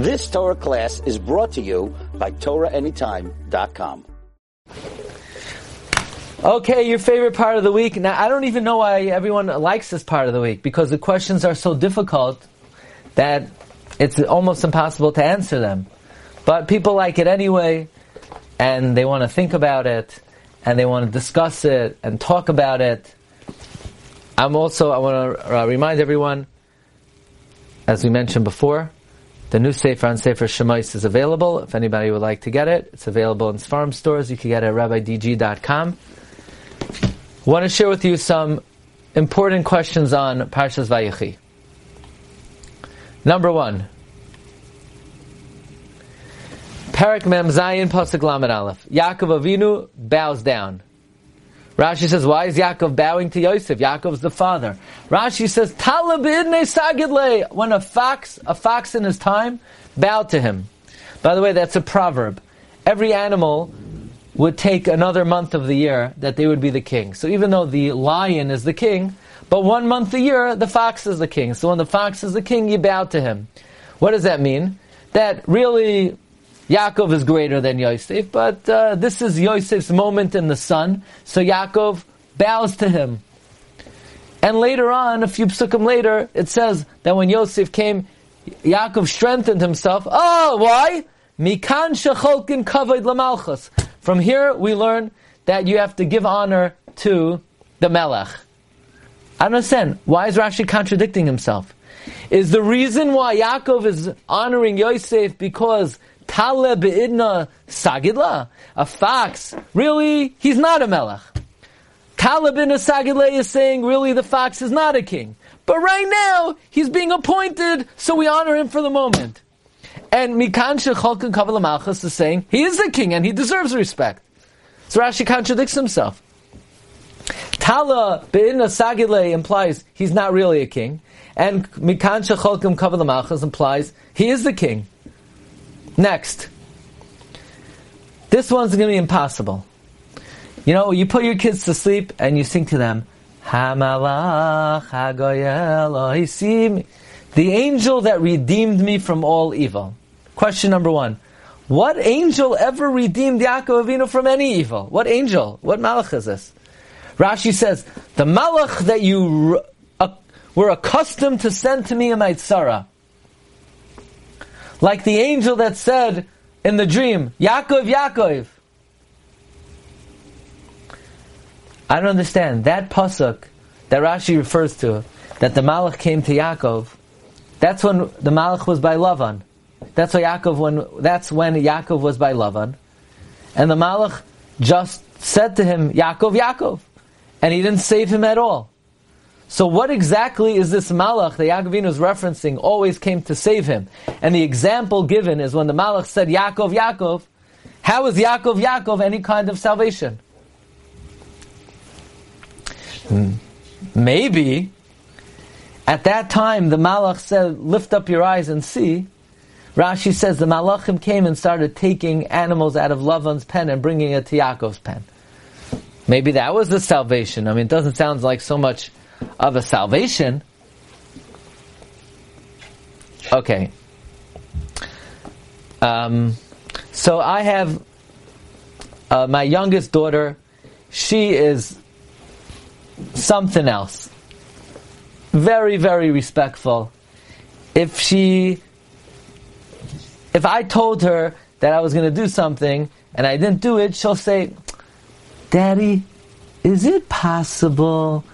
This Torah class is brought to you by TorahAnytime.com. Okay, your favorite part of the week. Now, I don't even know why everyone likes this part of the week because the questions are so difficult that it's almost impossible to answer them. But people like it anyway, and they want to think about it, and they want to discuss it and talk about it. I'm also, I want to uh, remind everyone, as we mentioned before, the new Sefer on Sefer Shemais is available. If anybody would like to get it, it's available in farm stores. You can get it at rabbidg.com. I want to share with you some important questions on Parshas Vayechi. Number one, Parak Mem Zayin Pasuk Lamed Aleph. Yaakov Avinu bows down. Rashi says, why is Yaakov bowing to Yosef? Yaakov's the father. Rashi says, Talabidne Sagidle. When a fox, a fox in his time, bowed to him. By the way, that's a proverb. Every animal would take another month of the year that they would be the king. So even though the lion is the king, but one month a year, the fox is the king. So when the fox is the king, you bow to him. What does that mean? That really Yaakov is greater than Yosef, but uh, this is Yosef's moment in the sun, so Yaakov bows to him. And later on, a few psukim later, it says that when Yosef came, Yaakov strengthened himself. Oh, why? Mikan shecholkin kavod lamalchus. From here, we learn that you have to give honor to the melech. I don't understand. Why is Rashi contradicting himself? Is the reason why Yaakov is honoring Yosef because Tale be'idna sagidla, a fox. Really, he's not a melech. Tale be'idna sagidla is saying, really, the fox is not a king. But right now, he's being appointed, so we honor him for the moment. And Mikan Shechalkan Kavala is saying, he is the king and he deserves respect. So Rashi contradicts himself. Tala be'idna sagile implies he's not really a king. And Mikan Shechalkan Kavala implies he is the king. Next. This one's going to be impossible. You know, you put your kids to sleep and you sing to them, The angel that redeemed me from all evil. Question number one. What angel ever redeemed Yaakov Avinu from any evil? What angel? What malach is this? Rashi says, the malach that you uh, were accustomed to send to me in my tzara. Like the angel that said in the dream, Yaakov, Yaakov. I don't understand. That pasuk that Rashi refers to, that the Malach came to Yaakov, that's when the Malach was by Lavan. That's why Yaakov when that's when Yaakov was by Lavan. And the Malach just said to him, Yaakov, Yaakov. And he didn't save him at all. So what exactly is this malach that Yaakov is referencing always came to save him? And the example given is when the malach said, Yaakov, Yaakov, how is Yaakov, Yaakov any kind of salvation? Hmm. Maybe at that time the malach said, lift up your eyes and see. Rashi says the malachim came and started taking animals out of Lavan's pen and bringing it to Yaakov's pen. Maybe that was the salvation. I mean, it doesn't sound like so much of a salvation. Okay. Um, so I have uh, my youngest daughter. She is something else. Very, very respectful. If she, if I told her that I was going to do something and I didn't do it, she'll say, Daddy, is it possible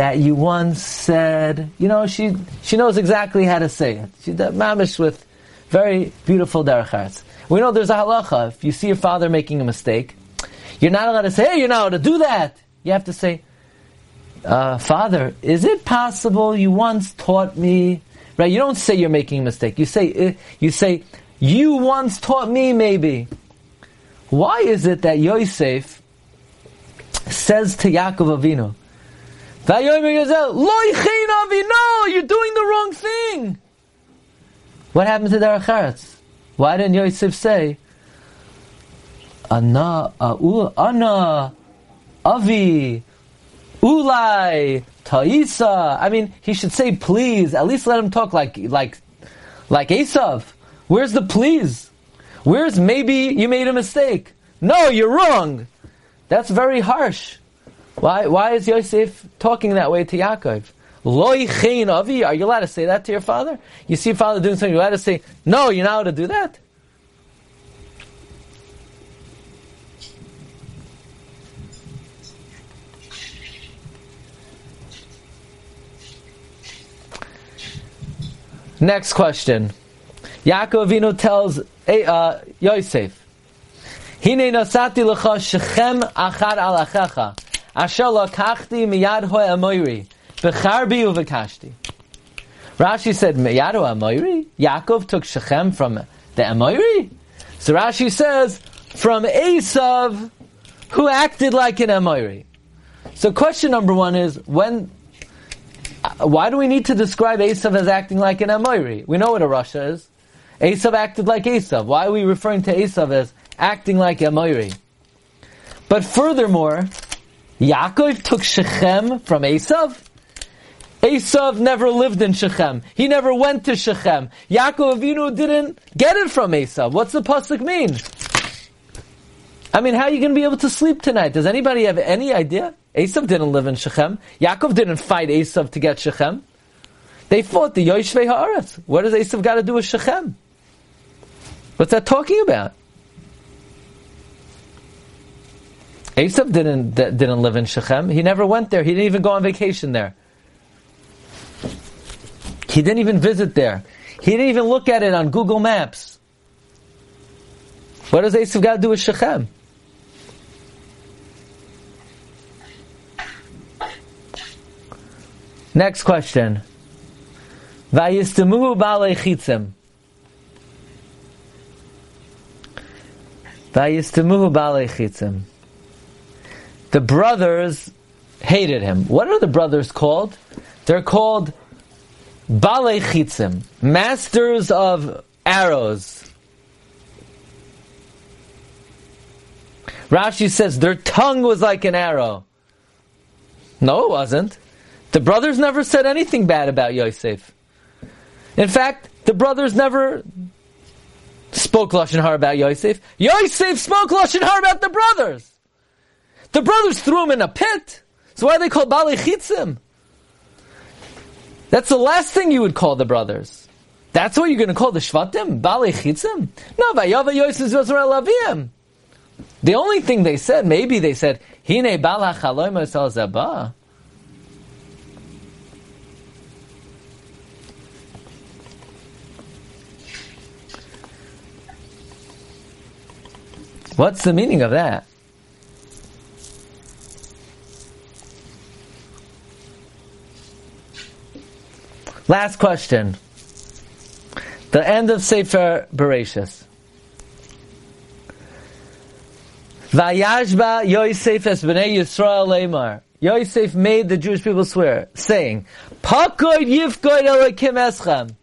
that you once said, you know, she she knows exactly how to say it. She mamish with very beautiful derech We know there's a halacha. If you see your father making a mistake, you're not allowed to say, hey, you're not allowed to do that. You have to say, uh, Father, is it possible you once taught me? Right? You don't say you're making a mistake. You say, uh, you say, you once taught me maybe. Why is it that Yosef says to Yaakov Avinu, you're doing the wrong thing. What happened to the Eretz? Why didn't Yosef say, Ana, Ana, Avi, Ulai, Taisa? I mean, he should say, please, at least let him talk like, like, like Esav. Where's the please? Where's maybe you made a mistake? No, you're wrong. That's very harsh. Why, why is Yosef talking that way to Yaakov? Loi chein avi, are you allowed to say that to your father? You see father doing something, you're allowed to say, no, you're not allowed to do that? Next question. Yaakov Avinu tells uh, Yosef, Hine nosati lecha shechem achar al achecha, asher lakachti miyad hoi amoyri, becharbi. Rashi said, miyad hoi amoyri? Yaakov took Shechem from the Amoyri? So Rashi says, from Esav, who acted like an Amoyri. So question number one is, when uh, why do we need to describe Esav as acting like an Amoiri? We know what a rasha is. Esav acted like Esav. Why are we referring to Esav as acting like Amoiri? But furthermore, Yaakov took Shechem from Esav. Esav never lived in Shechem. He never went to Shechem. Yaakov Avinu didn't get it from Esav. What's the pasuk mean? I mean, how are you going to be able to sleep tonight? Does anybody have any idea? Esav didn't live in Shechem. Yaakov didn't fight Esav to get Shechem. They fought the Yoshvei Haaretz. What does Esav got to do with Shechem? What's that talking about? Esav didn't didn't live in Shechem. He never went there. He didn't even go on vacation there. He didn't even visit there. He didn't even look at it on Google Maps. What does Esav got to do with Shechem? Next question. Vayistamuhu balei chitzim. Vayistamuhu balei chitzim. The brothers hated him. What are the brothers called? They're called balei chitzim, masters of arrows. Rashi says their tongue was like an arrow. No, it wasn't. The brothers never said anything bad about Yosef. In fact, the brothers never spoke lashon hara about Yosef. Yosef spoke lashon hara about the brothers. The brothers threw him in a pit. So why are they called Bali Chitzim? That's the last thing you would call the brothers. That's what you're going to call the Shvatim? Bali Chitzim? No, Vayava Yosef. The only thing they said, maybe they said, Hine Bala Chaloim Zabah. What's the meaning of that? Last question. The end of Sefer Bereshis. Vayashba Yosef es b'nei Yisrael. Yosef made the Jewish people swear, saying, Pakoid yifkoid eschem.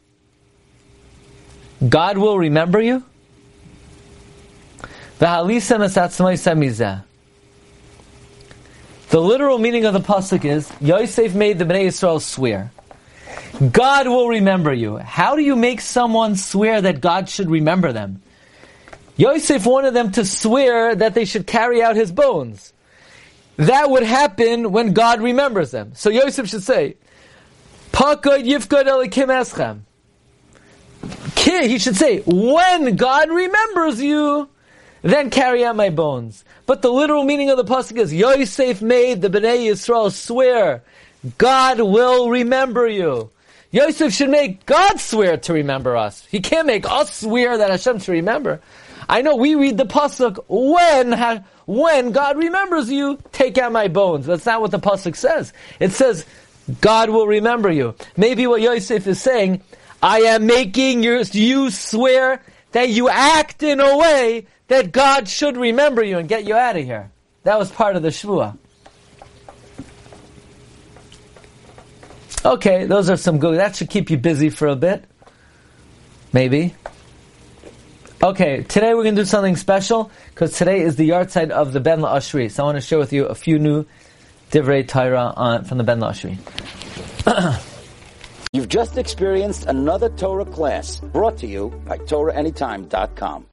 God will remember you? The literal meaning of the pasuk is Yosef made the Bnei Yisrael swear. God will remember you. How do you make someone swear that God should remember them? Yosef wanted them to swear that they should carry out his bones. That would happen when God remembers them. So Yosef should say, Pakod yifkod elikim eschem. He should say, when God remembers you, then carry out my bones. But the literal meaning of the pasuk is Yosef made the Bnei Yisrael swear, God will remember you. Yosef should make God swear to remember us. He can't make us swear that Hashem should remember. I know we read the pasuk when when God remembers you, take out my bones. That's not what the pasuk says. It says God will remember you. Maybe what Yosef is saying, I am making you swear that you act in a way that God should remember you and get you out of here. That was part of the Shvuah. Okay, those are some good. That should keep you busy for a bit. Maybe. Okay, today we're going to do something special because today is the yahrzeit of the Ben La'ashri. So I want to share with you a few new Divrei Torah uh, from the Ben La'ashri. You've just experienced another Torah class brought to you by TorahAnytime.com.